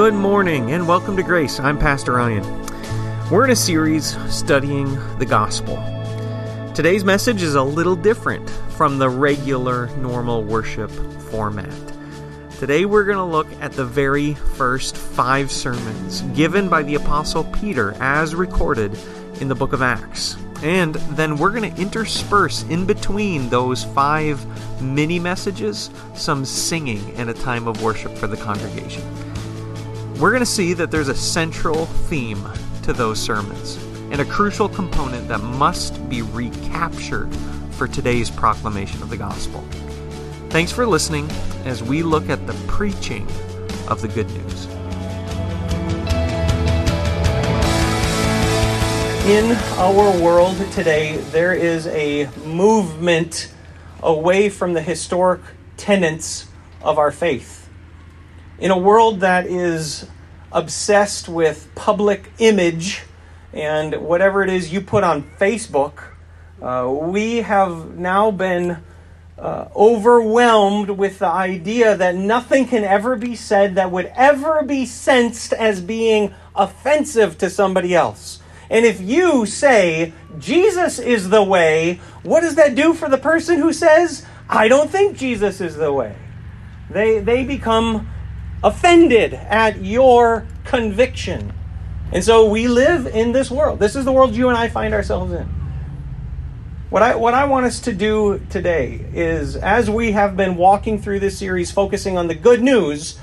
good morning, and welcome to Grace. I'm Pastor Ryan. We're in a series studying the gospel. Today's message is a little different from the regular, normal worship format. Today, we're going to look at the very first five sermons given by the Apostle Peter as recorded in the book of Acts. And then we're going to intersperse in between those five mini messages some singing and a time of worship for the congregation. We're going to see that there's a central theme to those sermons and a crucial component that must be recaptured for today's proclamation of the gospel. Thanks for listening as we look at the preaching of the good news. In our world today, there is a movement away from the historic tenets of our faith. In a world that is obsessed with public image and whatever it is you put on Facebook, uh, we have now been uh, overwhelmed with the idea that nothing can ever be said that would ever be sensed as being offensive to somebody else. And if you say, Jesus is the way, what does that do for the person who says, I don't think Jesus is the way? They, they become offended at your conviction. And so we live in this world. This is the world you and I find ourselves in. What I, what I want us to do today is, as we have been walking through this series focusing on the good news,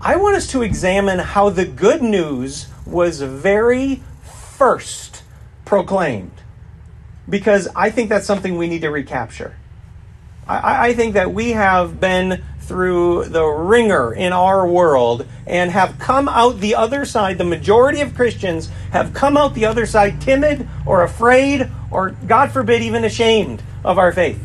I want us to examine how the good news was very first proclaimed. Because I think that's something we need to recapture. I, I think that we have been through the ringer in our world and have come out the other side. The majority of Christians have come out the other side timid or afraid or, God forbid, even ashamed of our faith.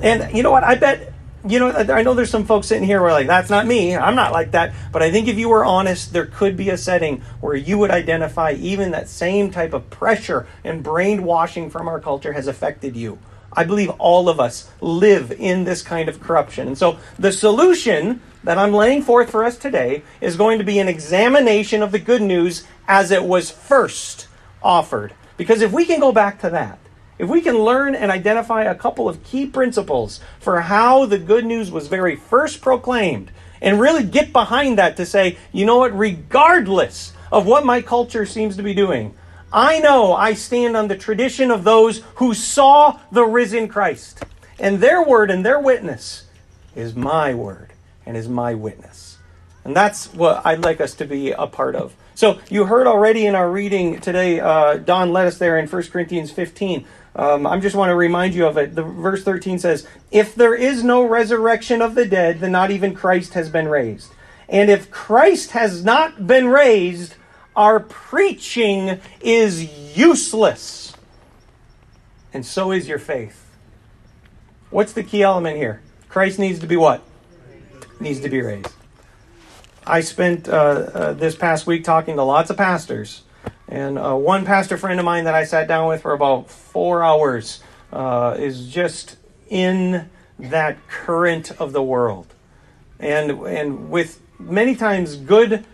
And you know what? I bet you know, I know there's some folks sitting here who are like, that's not me. I'm not like that. But I think if you were honest, there could be a setting where you would identify even that same type of pressure and brainwashing from our culture has affected you. I believe all of us live in this kind of corruption. And so the solution that I'm laying forth for us today is going to be an examination of the good news as it was first offered. Because if we can go back to that, if we can learn and identify a couple of key principles for how the good news was very first proclaimed, and really get behind that to say, you know what, regardless of what my culture seems to be doing, I know I stand on the tradition of those who saw the risen Christ. And their word and their witness is my word and is my witness. And that's what I'd like us to be a part of. So you heard already in our reading today, uh, Don led us there in 1 Corinthians 15. Um, I just want to remind you of it. The verse 13 says, If there is no resurrection of the dead, then not even Christ has been raised. And if Christ has not been raised, our preaching is useless. And so is your faith. What's the key element here? Christ needs to be what? Needs to be raised. I spent uh, uh, this past week talking to lots of pastors and uh, one pastor friend of mine that I sat down with for about four hours uh, is just in that current of the world, and and with many times good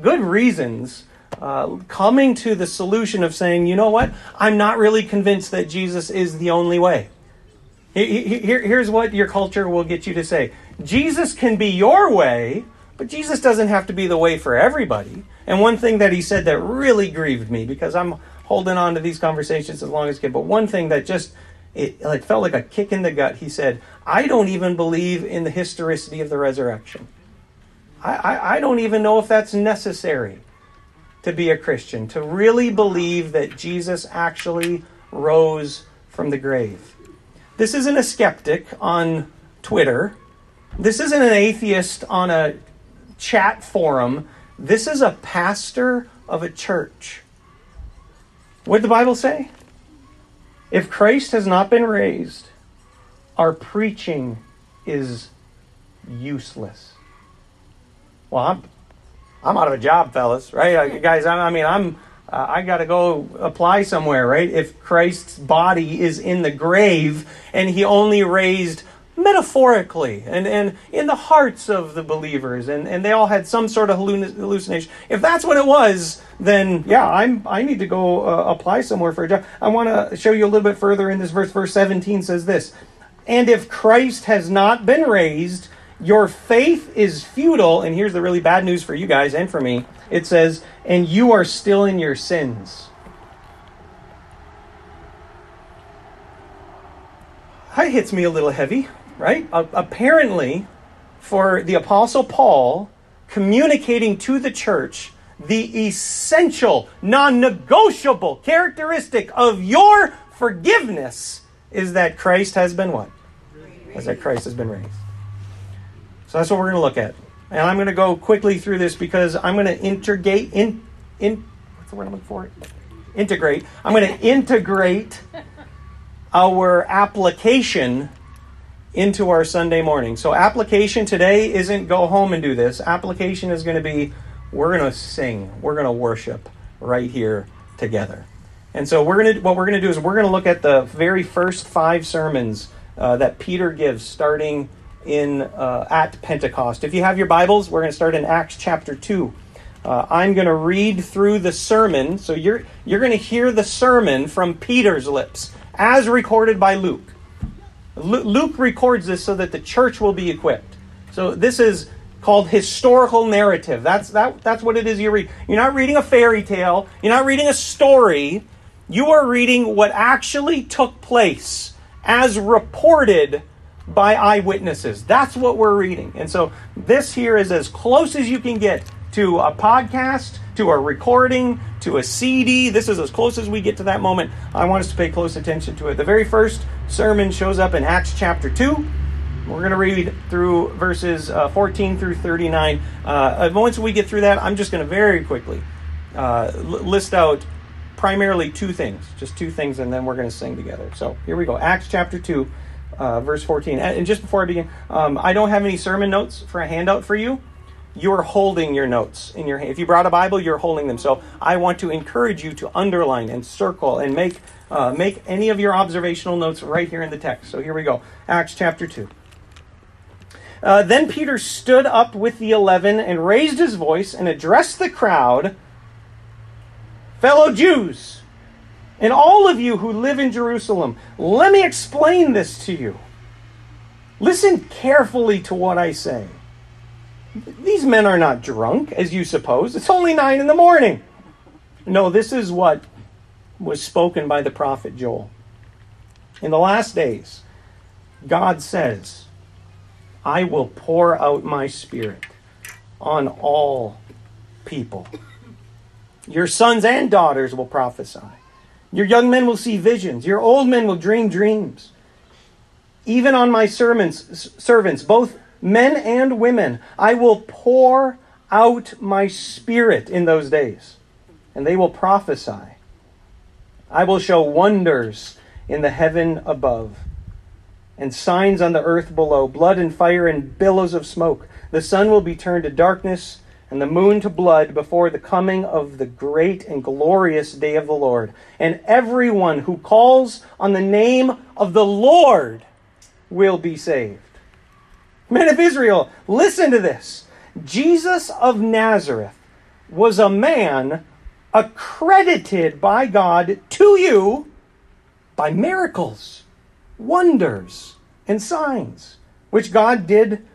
good reasons. Uh, coming to the solution of saying, you know what, I'm not really convinced that Jesus is the only way. Here, here's what your culture will get you to say Jesus can be your way, but Jesus doesn't have to be the way for everybody. And one thing that he said that really grieved me because I'm holding on to these conversations as long as I can, but one thing that just it like felt like a kick in the gut. He said, "I don't even believe in the historicity of the resurrection. I, I, I don't even know if that's necessary to be a Christian to really believe that Jesus actually rose from the grave." This isn't a skeptic on Twitter. This isn't an atheist on a chat forum this is a pastor of a church. What did the Bible say? If Christ has not been raised, our preaching is useless. Well, I'm I'm out of a job, fellas, right? Guys, I, I mean, I'm uh, I got to go apply somewhere, right? If Christ's body is in the grave and he only raised metaphorically and, and in the hearts of the believers and, and they all had some sort of hallucination if that's what it was then yeah i'm i need to go uh, apply somewhere for a job i want to show you a little bit further in this verse verse 17 says this and if christ has not been raised your faith is futile and here's the really bad news for you guys and for me it says and you are still in your sins that hits me a little heavy right? Uh, apparently, for the Apostle Paul, communicating to the church the essential, non negotiable characteristic of your forgiveness is that Christ has been what? Is that Christ has been raised. So that's what we're going to look at. And I'm going to go quickly through this because I'm going to integrate in in what's the word I'm looking for? Integrate. I'm going to integrate our application into our Sunday morning. So, application today isn't go home and do this. Application is going to be we're going to sing, we're going to worship right here together. And so, we're going to what we're going to do is we're going to look at the very first five sermons uh, that Peter gives, starting in uh, at Pentecost. If you have your Bibles, we're going to start in Acts chapter two. Uh, I'm going to read through the sermon, so you're you're going to hear the sermon from Peter's lips, as recorded by Luke. Luke records this so that the church will be equipped. So this is called historical narrative. That's that that's what it is you read. You're not reading a fairy tale, you're not reading a story. You are reading what actually took place as reported by eyewitnesses. That's what we're reading. And so this here is as close as you can get to a podcast, to a recording, to a CD. This is as close as we get to that moment. I want us to pay close attention to it. The very first sermon shows up in Acts chapter 2. We're going to read through verses uh, 14 through 39. Uh, once we get through that, I'm just going to very quickly uh, list out primarily two things, just two things, and then we're going to sing together. So here we go. Acts chapter 2, uh, verse 14. And just before I begin, um, I don't have any sermon notes for a handout for you you're holding your notes in your hand. If you brought a Bible, you're holding them. So I want to encourage you to underline and circle and make uh, make any of your observational notes right here in the text. So here we go, Acts chapter two. Uh, then Peter stood up with the eleven and raised his voice and addressed the crowd. Fellow Jews, and all of you who live in Jerusalem, let me explain this to you. Listen carefully to what I say. These men are not drunk, as you suppose. It's only nine in the morning. No, this is what was spoken by the prophet Joel. In the last days, God says, I will pour out my spirit on all people. Your sons and daughters will prophesy. Your young men will see visions. Your old men will dream dreams. Even on my servants, servants, both men and women. I will pour out my spirit in those days, and they will prophesy. I will show wonders in the heaven above, and signs on the earth below blood and fire and billows of smoke. The sun will be turned to darkness, and the moon to blood before the coming of the great and glorious day of the Lord. And everyone who calls on the name of the Lord will be saved. Men of Israel, listen to this. Jesus of Nazareth was a man accredited by God to you by miracles, wonders, and signs, which God did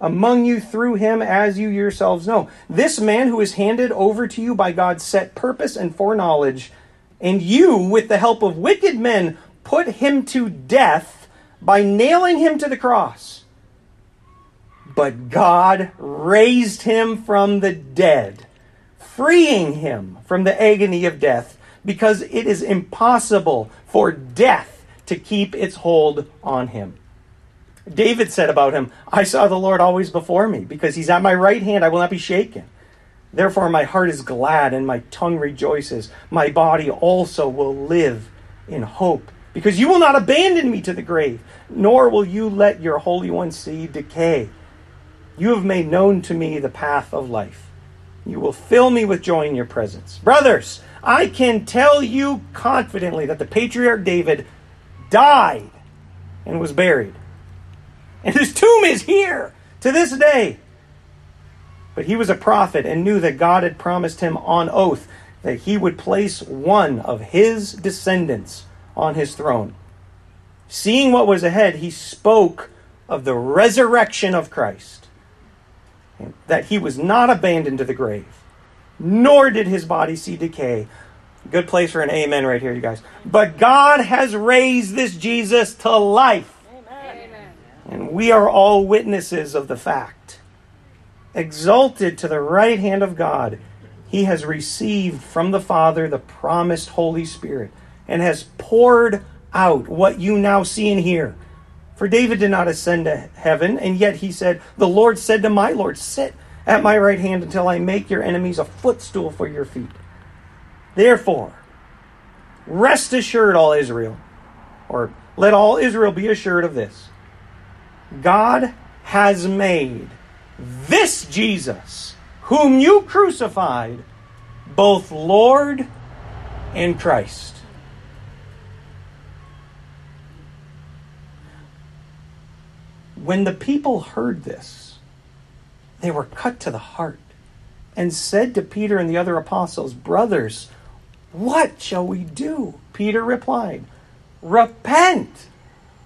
among you through him, as you yourselves know. This man who is handed over to you by God's set purpose and foreknowledge, and you, with the help of wicked men, put him to death by nailing him to the cross. But God raised him from the dead, freeing him from the agony of death, because it is impossible for death to keep its hold on him. David said about him, I saw the Lord always before me, because he's at my right hand, I will not be shaken. Therefore, my heart is glad and my tongue rejoices. My body also will live in hope, because you will not abandon me to the grave, nor will you let your Holy One see decay. You have made known to me the path of life. You will fill me with joy in your presence. Brothers, I can tell you confidently that the patriarch David died and was buried. And his tomb is here to this day. But he was a prophet and knew that God had promised him on oath that he would place one of his descendants on his throne. Seeing what was ahead, he spoke of the resurrection of Christ, that he was not abandoned to the grave, nor did his body see decay. Good place for an amen right here, you guys. But God has raised this Jesus to life. And we are all witnesses of the fact. Exalted to the right hand of God, he has received from the Father the promised Holy Spirit and has poured out what you now see and hear. For David did not ascend to heaven, and yet he said, The Lord said to my Lord, Sit at my right hand until I make your enemies a footstool for your feet. Therefore, rest assured, all Israel, or let all Israel be assured of this God has made this Jesus, whom you crucified, both Lord and Christ. When the people heard this, they were cut to the heart and said to Peter and the other apostles, Brothers, what shall we do? Peter replied, Repent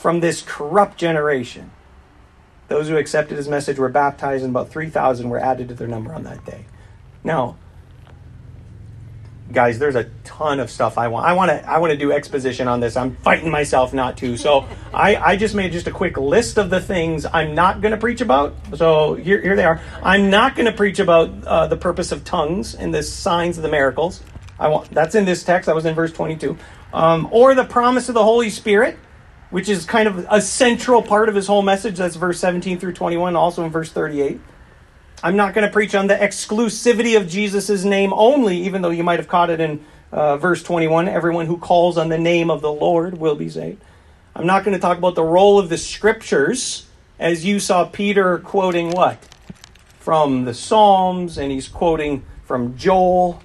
from this corrupt generation. Those who accepted his message were baptized, and about 3,000 were added to their number on that day. Now, guys, there's a ton of stuff I want. I want to. I want to do exposition on this. I'm fighting myself not to. So I, I just made just a quick list of the things I'm not going to preach about. So here, here they are. I'm not going to preach about uh, the purpose of tongues and the signs of the miracles. I want that's in this text. That was in verse 22. Um, or the promise of the Holy Spirit, which is kind of a central part of his whole message. That's verse 17 through 21. Also in verse 38. I'm not going to preach on the exclusivity of Jesus' name only, even though you might have caught it in uh, verse 21. Everyone who calls on the name of the Lord will be saved. I'm not going to talk about the role of the scriptures, as you saw Peter quoting what? From the Psalms, and he's quoting from Joel.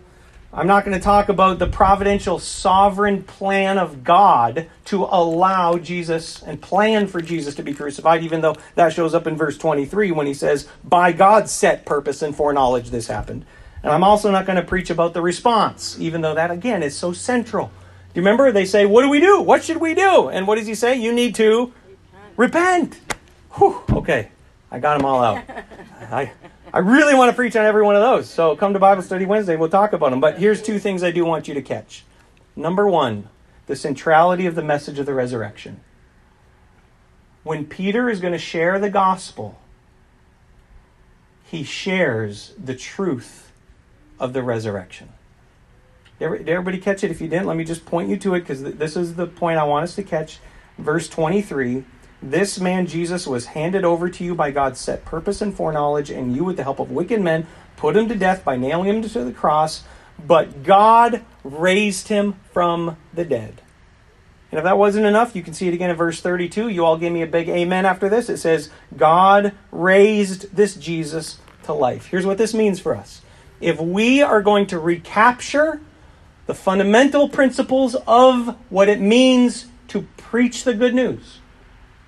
I'm not going to talk about the providential sovereign plan of God to allow Jesus and plan for Jesus to be crucified, even though that shows up in verse 23 when he says, By God's set purpose and foreknowledge, this happened. And I'm also not going to preach about the response, even though that, again, is so central. Do you remember? They say, What do we do? What should we do? And what does he say? You need to repent. repent. Whew, okay, I got them all out. I, I really want to preach on every one of those. So come to Bible Study Wednesday. We'll talk about them. But here's two things I do want you to catch. Number one, the centrality of the message of the resurrection. When Peter is going to share the gospel, he shares the truth of the resurrection. Did everybody catch it? If you didn't, let me just point you to it because this is the point I want us to catch. Verse 23 this man Jesus was handed over to you by God's set purpose and foreknowledge, and you, with the help of wicked men, put him to death by nailing him to the cross. But God raised him from the dead. And if that wasn't enough, you can see it again in verse 32. You all gave me a big amen after this. It says, God raised this Jesus to life. Here's what this means for us. If we are going to recapture the fundamental principles of what it means to preach the good news,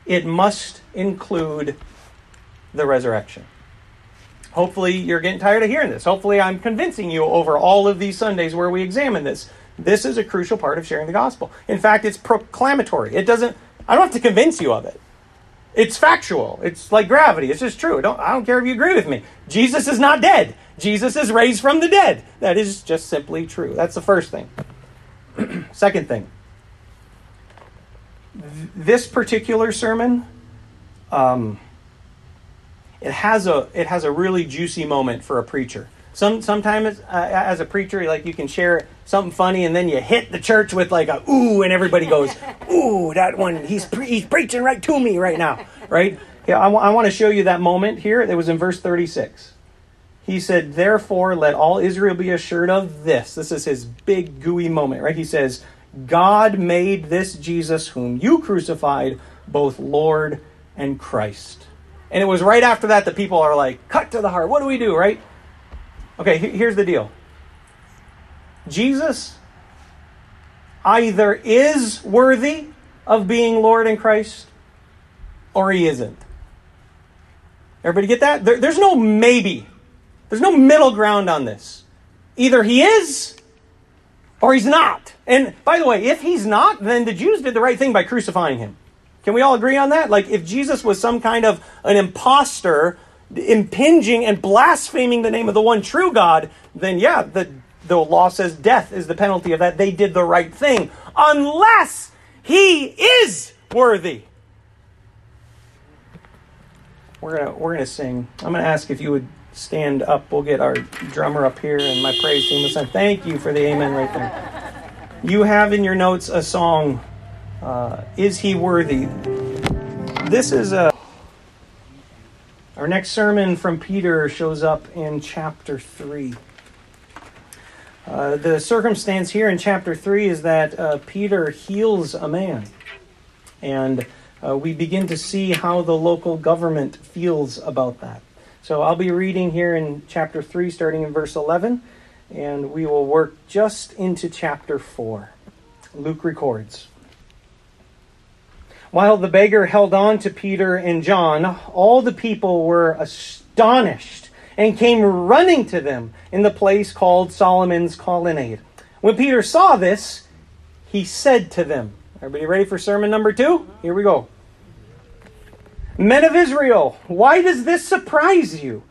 it must include the resurrection. Hopefully, you're getting tired of hearing this. Hopefully, I'm convincing you over all of these Sundays where we examine this. This is a crucial part of sharing the gospel. In fact, it's proclamatory. It doesn't, I don't have to convince you of it. It's factual. It's like gravity. It's just true. Don't, I don't care if you agree with me. Jesus is not dead. Jesus is raised from the dead. That is just simply true. That's the first thing. Second thing this particular sermon, um, it has a it has a really juicy moment for a preacher. Some sometimes uh, as a preacher, like you can share something funny, and then you hit the church with like a ooh, and everybody goes ooh, that one he's pre- he's preaching right to me right now, right? Yeah, I, w- I want to show you that moment here. It was in verse 36. He said, Therefore, let all Israel be assured of this. This is his big, gooey moment, right? He says, God made this Jesus, whom you crucified, both Lord and Christ. And it was right after that that people are like, cut to the heart. What do we do, right? Okay, here's the deal Jesus either is worthy of being Lord and Christ or he isn't. Everybody get that? There, there's no maybe. There's no middle ground on this. Either he is or he's not. And by the way, if he's not, then the Jews did the right thing by crucifying him. Can we all agree on that? Like, if Jesus was some kind of an impostor, impinging and blaspheming the name of the one true God, then yeah, the, the law says death is the penalty of that. They did the right thing. Unless he is worthy. We're gonna we're gonna sing. I'm gonna ask if you would stand up. We'll get our drummer up here and my praise team sing. Thank you for the amen right there. You have in your notes a song, uh, Is He Worthy? This is a. Our next sermon from Peter shows up in chapter 3. Uh, the circumstance here in chapter 3 is that uh, Peter heals a man. And uh, we begin to see how the local government feels about that. So I'll be reading here in chapter 3, starting in verse 11, and we will work just into chapter 4. Luke records. While the beggar held on to Peter and John, all the people were astonished and came running to them in the place called Solomon's Colonnade. When Peter saw this, he said to them, Everybody ready for sermon number two? Here we go. Men of Israel, why does this surprise you?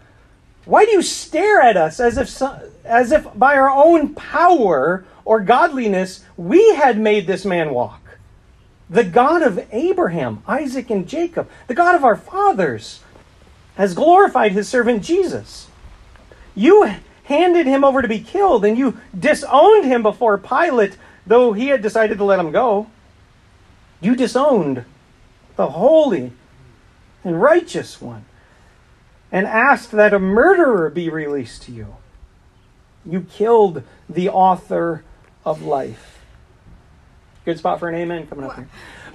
Why do you stare at us as if, as if by our own power or godliness we had made this man walk? The God of Abraham, Isaac, and Jacob, the God of our fathers, has glorified his servant Jesus. You handed him over to be killed, and you disowned him before Pilate, though he had decided to let him go. You disowned the holy and righteous one, and asked that a murderer be released to you. You killed the author of life. Good spot for an amen coming up here.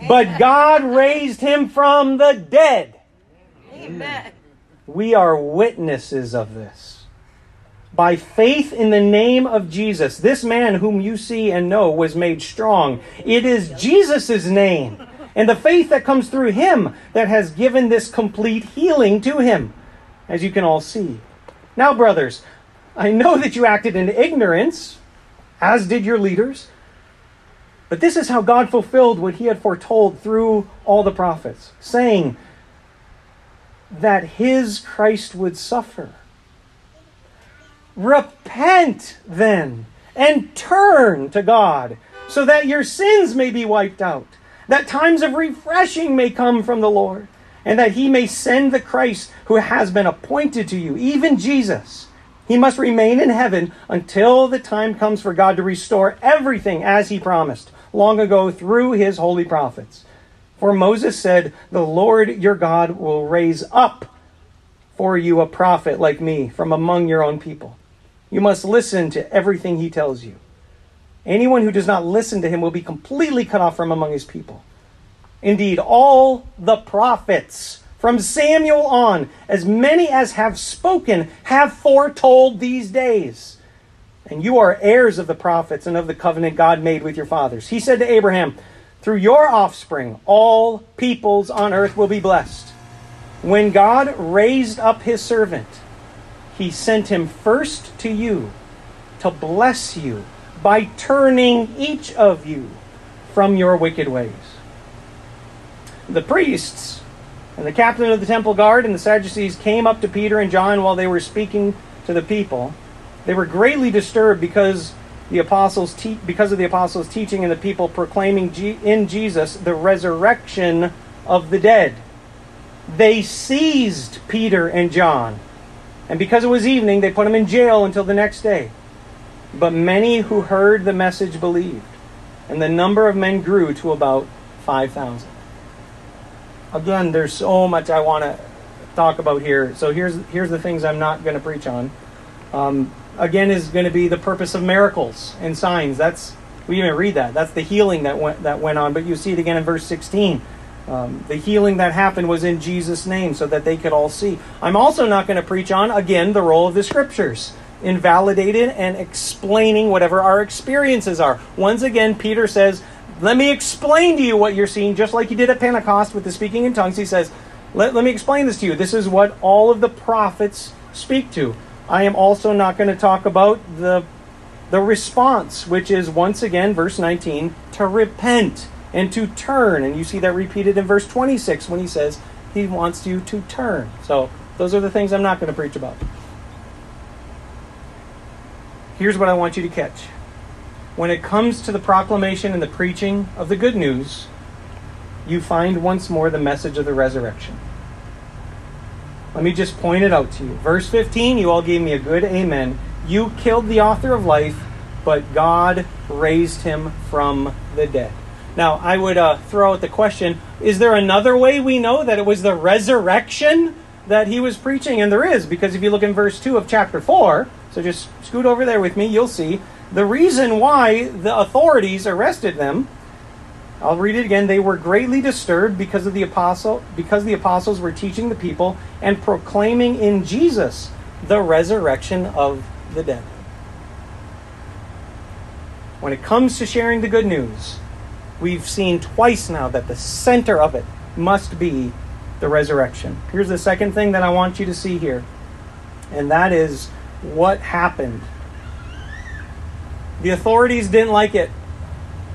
But God raised him from the dead. Amen. We are witnesses of this. By faith in the name of Jesus, this man whom you see and know was made strong. It is Jesus' name and the faith that comes through him that has given this complete healing to him, as you can all see. Now, brothers, I know that you acted in ignorance, as did your leaders, but this is how God fulfilled what he had foretold through all the prophets, saying that his Christ would suffer. Repent then and turn to God so that your sins may be wiped out that times of refreshing may come from the Lord, and that he may send the Christ who has been appointed to you, even Jesus. He must remain in heaven until the time comes for God to restore everything as he promised long ago through his holy prophets. For Moses said, The Lord your God will raise up for you a prophet like me from among your own people. You must listen to everything he tells you. Anyone who does not listen to him will be completely cut off from among his people. Indeed, all the prophets, from Samuel on, as many as have spoken, have foretold these days. And you are heirs of the prophets and of the covenant God made with your fathers. He said to Abraham, Through your offspring, all peoples on earth will be blessed. When God raised up his servant, he sent him first to you to bless you by turning each of you from your wicked ways. The priests and the captain of the temple guard and the Sadducees came up to Peter and John while they were speaking to the people. They were greatly disturbed because the apostles te- because of the apostles' teaching and the people proclaiming G- in Jesus the resurrection of the dead. They seized Peter and John, and because it was evening, they put them in jail until the next day. But many who heard the message believed, and the number of men grew to about 5,000. again, there's so much I want to talk about here. So here's here's the things I'm not going to preach on. Um, again, is going to be the purpose of miracles and signs. That's we even read that. That's the healing that went that went on. But you see it again in verse 16. Um, the healing that happened was in Jesus' name, so that they could all see. I'm also not going to preach on again the role of the scriptures invalidated and explaining whatever our experiences are. Once again, Peter says, Let me explain to you what you're seeing, just like he did at Pentecost with the speaking in tongues. He says, Let, let me explain this to you. This is what all of the prophets speak to. I am also not going to talk about the, the response, which is once again, verse 19, to repent and to turn. And you see that repeated in verse 26 when he says he wants you to turn. So those are the things I'm not going to preach about. Here's what I want you to catch. When it comes to the proclamation and the preaching of the good news, you find once more the message of the resurrection. Let me just point it out to you. Verse 15, you all gave me a good amen. You killed the author of life, but God raised him from the dead. Now, I would uh, throw out the question is there another way we know that it was the resurrection that he was preaching? And there is, because if you look in verse 2 of chapter 4, so just scoot over there with me. You'll see the reason why the authorities arrested them. I'll read it again. They were greatly disturbed because of the apostle because the apostles were teaching the people and proclaiming in Jesus the resurrection of the dead. When it comes to sharing the good news, we've seen twice now that the center of it must be the resurrection. Here's the second thing that I want you to see here, and that is what happened. The authorities didn't like it.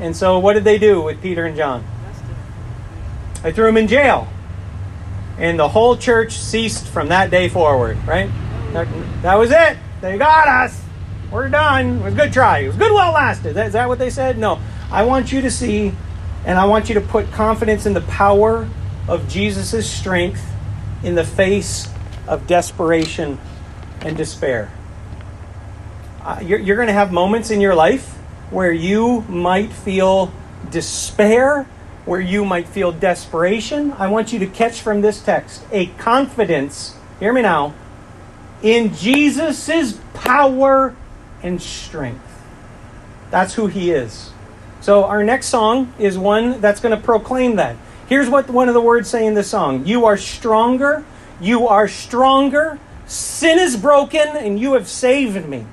And so what did they do with Peter and John? They threw them in jail. And the whole church ceased from that day forward, right? That, that was it. They got us. We're done. It was a good try. It was good while lasted. Is that what they said? No. I want you to see, and I want you to put confidence in the power of Jesus' strength in the face of desperation and despair. Uh, you're, you're going to have moments in your life where you might feel despair, where you might feel desperation. I want you to catch from this text a confidence, hear me now, in Jesus' power and strength. That's who he is. So our next song is one that's going to proclaim that. Here's what one of the words say in the song You are stronger, you are stronger, Sin is broken, and you have saved me.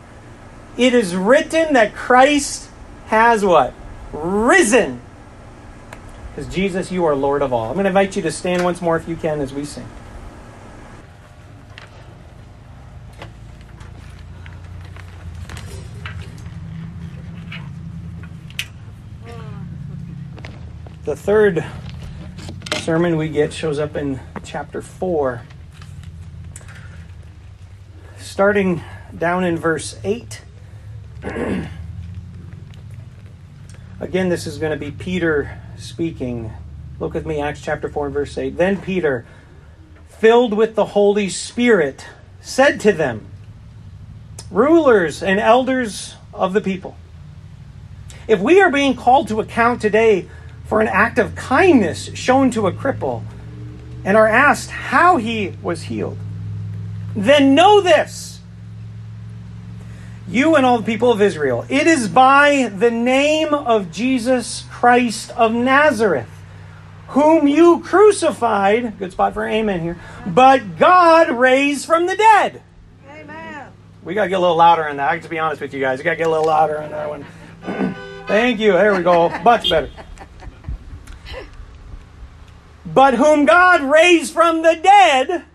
It is written that Christ has what? Risen. Because Jesus, you are Lord of all. I'm going to invite you to stand once more if you can as we sing. The third sermon we get shows up in chapter 4 starting down in verse 8. Again, this is going to be Peter speaking. Look with me, Acts chapter 4 and verse 8. Then Peter, filled with the Holy Spirit, said to them, Rulers and elders of the people, if we are being called to account today for an act of kindness shown to a cripple, and are asked how he was healed, then know this. You and all the people of Israel, it is by the name of Jesus Christ of Nazareth, whom you crucified, good spot for amen here, but God raised from the dead. Amen. We got to get a little louder on that. I have to be honest with you guys. We got to get a little louder on that one. Thank you. There we go. Much better. But whom God raised from the dead.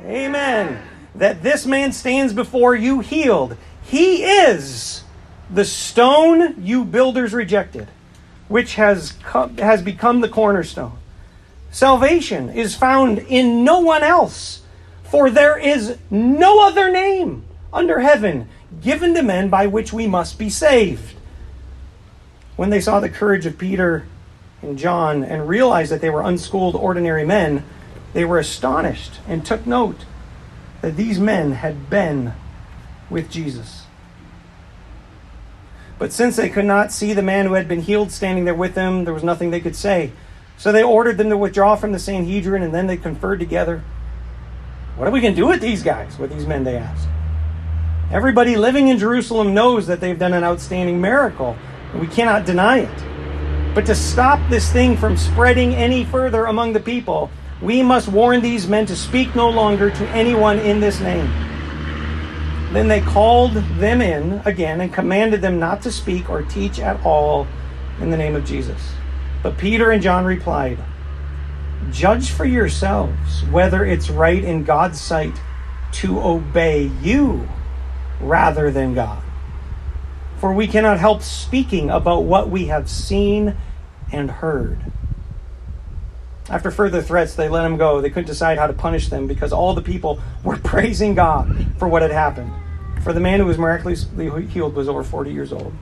Amen. Amen that this man stands before you healed. He is the stone you builders rejected, which has, come, has become the cornerstone. Salvation is found in no one else, for there is no other name under heaven given to men by which we must be saved. When they saw the courage of Peter and John and realized that they were unschooled, ordinary men, they were astonished and took note that these men had been with Jesus. But since they could not see the man who had been healed standing there with them, there was nothing they could say. So they ordered them to withdraw from the Sanhedrin, and then they conferred together. What are we going to do with these guys, with these men, they asked. Everybody living in Jerusalem knows that they've done an outstanding miracle, and we cannot deny it. But to stop this thing from spreading any further among the people, we must warn these men to speak no longer to anyone in this name. Then they called them in again and commanded them not to speak or teach at all in the name of Jesus. But Peter and John replied, Judge for yourselves whether it's right in God's sight to obey you rather than God. For we cannot help speaking about what we have seen and heard. After further threats, they let him go. They couldn't decide how to punish them because all the people were praising God for what had happened. For the man who was miraculously healed was over 40 years old.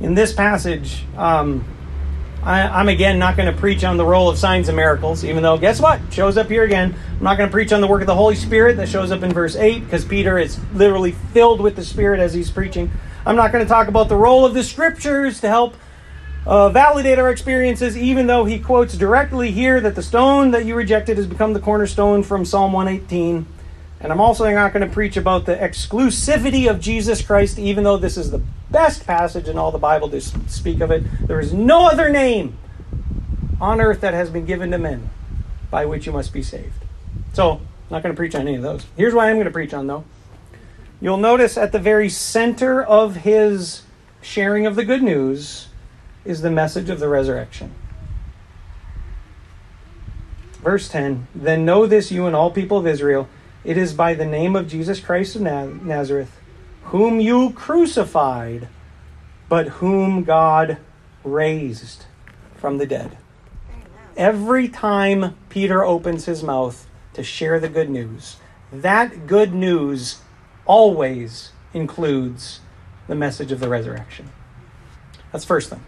In this passage, um, I, am again not going to preach on the role of signs and miracles, even though, guess what? Shows up here again. I'm not going to preach on the work of the Holy Spirit that shows up in verse 8 because Peter is literally filled with the Spirit as he's preaching. I'm not going to talk about the role of the scriptures to help uh, validate our experiences, even though he quotes directly here that the stone that you rejected has become the cornerstone from Psalm 118. And I'm also not going to preach about the exclusivity of Jesus Christ, even though this is the best passage in all the Bible to speak of it. There is no other name on earth that has been given to men by which you must be saved. So, I'm not going to preach on any of those. Here's what I'm going to preach on, though. You'll notice at the very center of his sharing of the good news is the message of the resurrection. Verse 10 Then know this, you and all people of Israel it is by the name of Jesus Christ of Nazareth, whom you crucified, but whom God raised from the dead. Every time Peter opens his mouth to share the good news, that good news always includes the message of the resurrection. That's first thing.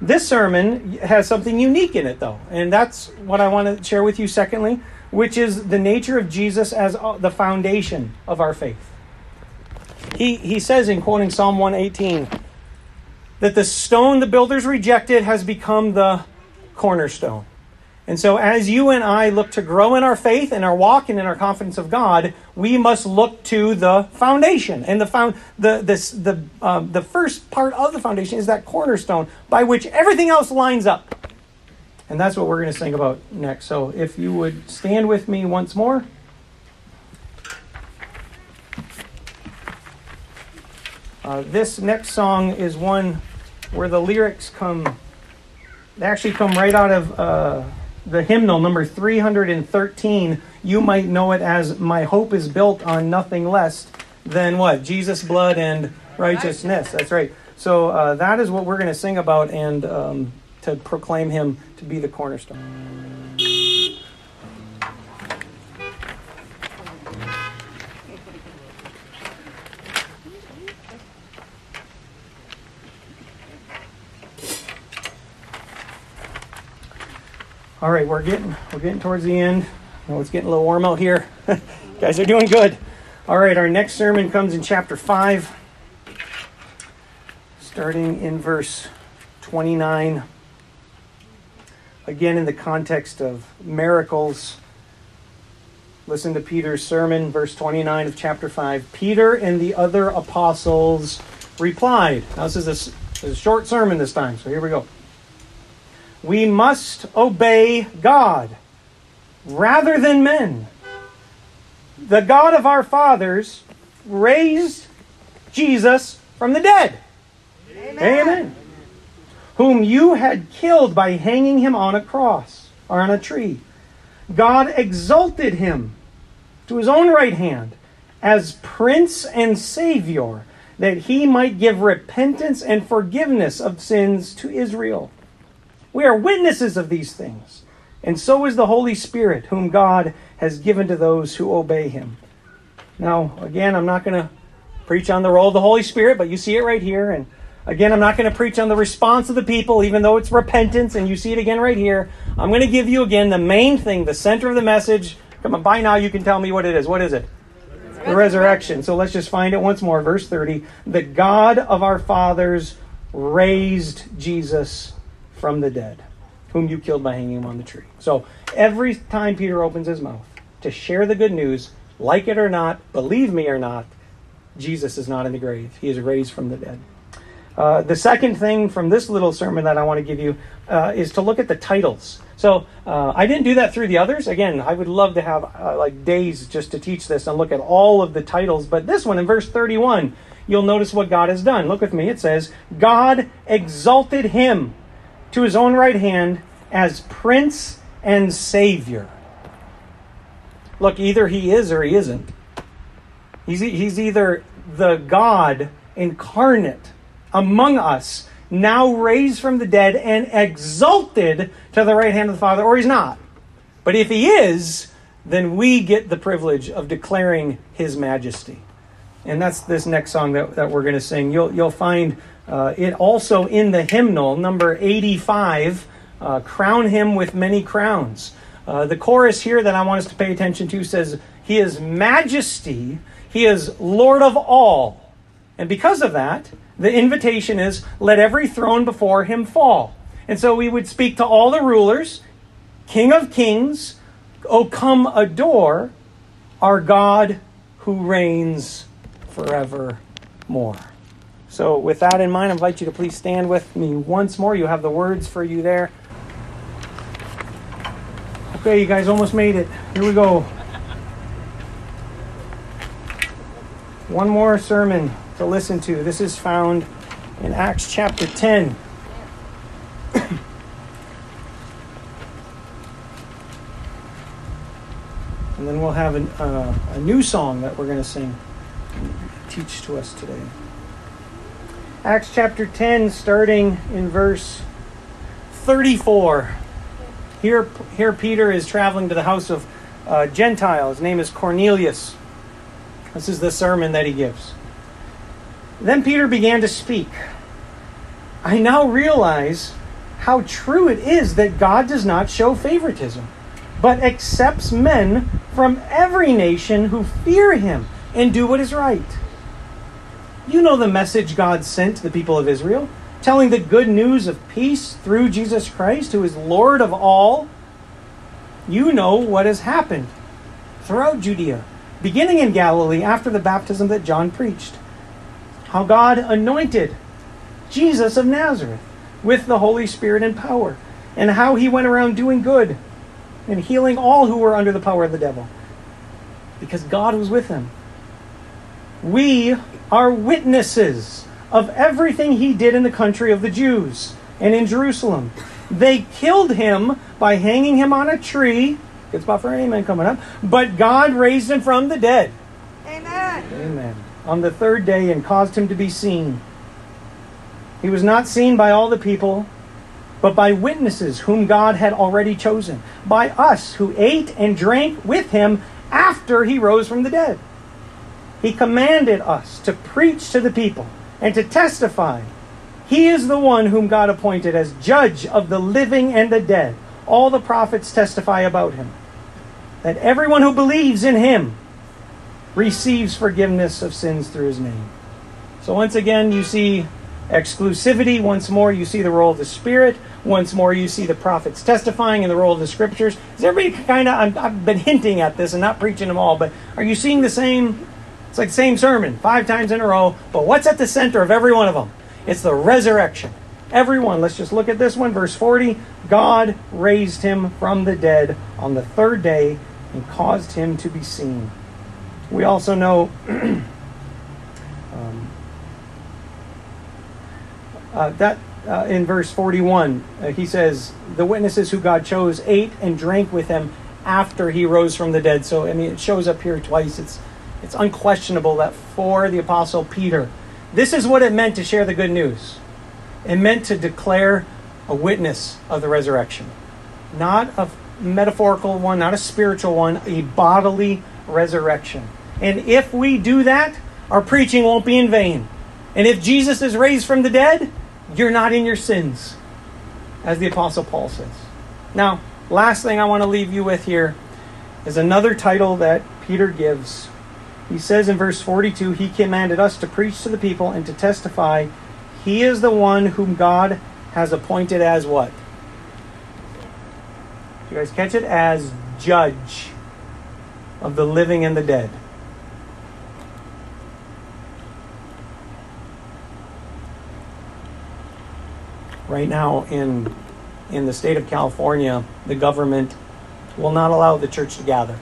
This sermon has something unique in it, though, and that's what I want to share with you, secondly which is the nature of Jesus as uh, the foundation of our faith. He, he says in quoting Psalm 118 that the stone the builders rejected has become the cornerstone. And so, as you and I look to grow in our faith and our walk and in our confidence of God, we must look to the foundation. And the found the this the uh, the first part of the foundation is that cornerstone by which everything else lines up. And that's what we're going to sing about next. So if you would stand with me once more. Uh, this next song is one where the lyrics come, they actually come right out of uh, the hymnal number 313. You might know it as My Hope is Built on Nothing Less Than What? Jesus' blood and righteousness. That's right. So uh, that is what we're going to sing about. And um, to proclaim him to be the cornerstone. All right, we're getting we're getting towards the end. Oh, it's getting a little warm out here. guys are doing good. All right, our next sermon comes in chapter 5, starting in verse 29 again in the context of miracles. Listen to Peter's sermon, verse 29 of chapter 5. Peter and the other apostles replied. Now, this is a, this is a short sermon this time, so here we go. We must obey God rather than men. The God of our fathers raised Jesus from the dead. Amen. Amen whom you had killed by hanging him on a cross or on a tree. God exalted him to his own right hand as Prince and Savior, that he might give repentance and forgiveness of sins to Israel. We are witnesses of these things, and so is the Holy Spirit, whom God has given to those who obey him. Now, again, I'm not going to preach on the role of the Holy Spirit, but you see it right here, and Again, I'm not going to preach on the response of the people, even though it's repentance, and you see it again right here. I'm going to give you again the main thing, the center of the message. Come on, by now you can tell me what it is. What is it? The resurrection. So let's just find it once more. Verse 30. The God of our fathers raised Jesus from the dead, whom you killed by hanging him on the tree. So every time Peter opens his mouth to share the good news, like it or not, believe me or not, Jesus is not in the grave. He is raised from the dead. Uh, the second thing from this little sermon that I want to give you uh, is to look at the titles. So uh, I didn't do that through the others. Again, I would love to have uh, like days just to teach this and look at all of the titles. But this one in verse 31, you'll notice what God has done. Look with me. It says, God exalted him to his own right hand as Prince and Savior. Look, either he is or he isn't. He's, he's either the God incarnate among us, now raised from the dead and exalted to the right hand of the Father, or he's not. But if he is, then we get the privilege of declaring his majesty. And that's this next song that, that we're going to sing. You'll, you'll find uh, it also in the hymnal, number 85, uh, Crown Him with Many Crowns. Uh, the chorus here that I want us to pay attention to says, He is majesty, He is Lord of all. And because of that, the invitation is, Let every throne before Him fall. And so we would speak to all the rulers, King of kings, O come adore our God who reigns forevermore. So, with that in mind, I invite you to please stand with me once more. You have the words for you there. Okay, you guys almost made it. Here we go. One more sermon to listen to. This is found in Acts chapter 10. and then we'll have an, uh, a new song that we're going to sing teach to us today. Acts chapter 10, starting in verse 34. Here, here Peter is traveling to the house of uh, Gentile. His name is Cornelius. This is the sermon that he gives. Then Peter began to speak. I now realize how true it is that God does not show favoritism, but accepts men from every nation who fear him and do what is right. You know the message God sent to the people of Israel, telling the good news of peace through Jesus Christ, who is Lord of all. You know what has happened throughout Judea, beginning in Galilee after the baptism that John preached. How God anointed Jesus of Nazareth with the Holy Spirit and power, and how he went around doing good and healing all who were under the power of the devil, because God was with him. We are witnesses of everything he did in the country of the Jews and in Jerusalem. They killed him by hanging him on a tree. Good spot for an amen coming up. But God raised him from the dead. Amen. Amen. On the third day and caused him to be seen. He was not seen by all the people, but by witnesses whom God had already chosen, by us who ate and drank with him after he rose from the dead. He commanded us to preach to the people and to testify. He is the one whom God appointed as judge of the living and the dead. All the prophets testify about him. That everyone who believes in him receives forgiveness of sins through his name. So once again, you see exclusivity. Once more, you see the role of the Spirit. Once more, you see the prophets testifying in the role of the Scriptures. Is everybody kind of? I've been hinting at this and not preaching them all, but are you seeing the same it's like the same sermon five times in a row, but what's at the center of every one of them? It's the resurrection. Everyone, let's just look at this one, verse 40. God raised him from the dead on the third day and caused him to be seen. We also know um, uh, that uh, in verse 41, uh, he says, The witnesses who God chose ate and drank with him after he rose from the dead. So, I mean, it shows up here twice. It's it's unquestionable that for the Apostle Peter, this is what it meant to share the good news. It meant to declare a witness of the resurrection. Not a metaphorical one, not a spiritual one, a bodily resurrection. And if we do that, our preaching won't be in vain. And if Jesus is raised from the dead, you're not in your sins, as the Apostle Paul says. Now, last thing I want to leave you with here is another title that Peter gives he says in verse 42 He commanded us to preach to the people and to testify, He is the one whom God has appointed as what? You guys catch it? As judge of the living and the dead. Right now in in the state of California, the government will not allow the church to gather.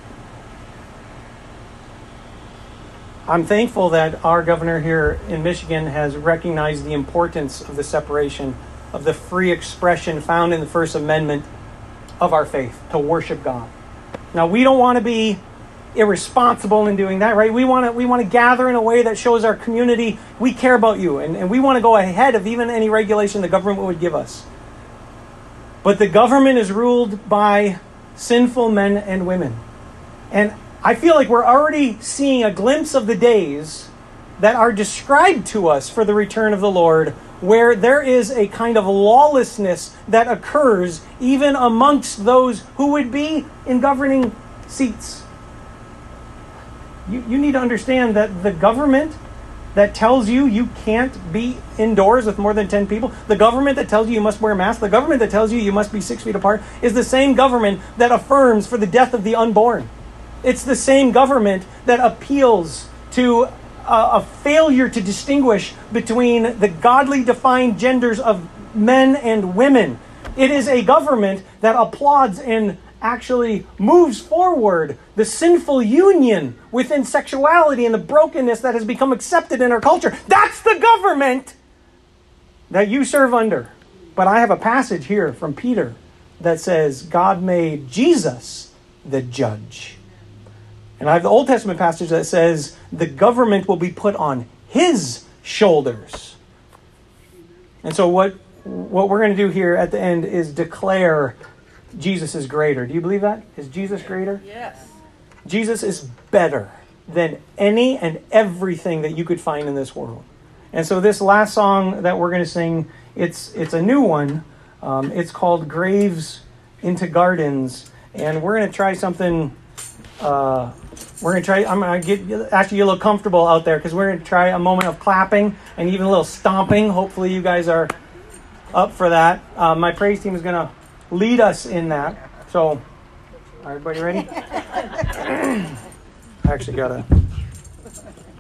I'm thankful that our governor here in Michigan has recognized the importance of the separation of the free expression found in the First Amendment of our faith to worship God. Now, we don't want to be irresponsible in doing that, right? We want to we want to gather in a way that shows our community we care about you and, and we want to go ahead of even any regulation the government would give us. But the government is ruled by sinful men and women. And I feel like we're already seeing a glimpse of the days that are described to us for the return of the Lord, where there is a kind of lawlessness that occurs even amongst those who would be in governing seats. You, you need to understand that the government that tells you you can't be indoors with more than 10 people, the government that tells you you must wear a mask, the government that tells you you must be six feet apart, is the same government that affirms for the death of the unborn. It's the same government that appeals to a, a failure to distinguish between the godly defined genders of men and women. It is a government that applauds and actually moves forward the sinful union within sexuality and the brokenness that has become accepted in our culture. That's the government that you serve under. But I have a passage here from Peter that says God made Jesus the judge. And I have the Old Testament passage that says the government will be put on his shoulders. And so what what we're going to do here at the end is declare Jesus is greater. Do you believe that? Is Jesus greater? Yes. Jesus is better than any and everything that you could find in this world. And so this last song that we're going to sing, it's it's a new one. Um, it's called "Graves into Gardens," and we're going to try something. Uh, we're going to try. I'm going to get actually a little comfortable out there because we're going to try a moment of clapping and even a little stomping. Hopefully, you guys are up for that. Uh, my praise team is going to lead us in that. So, everybody ready? I actually got to.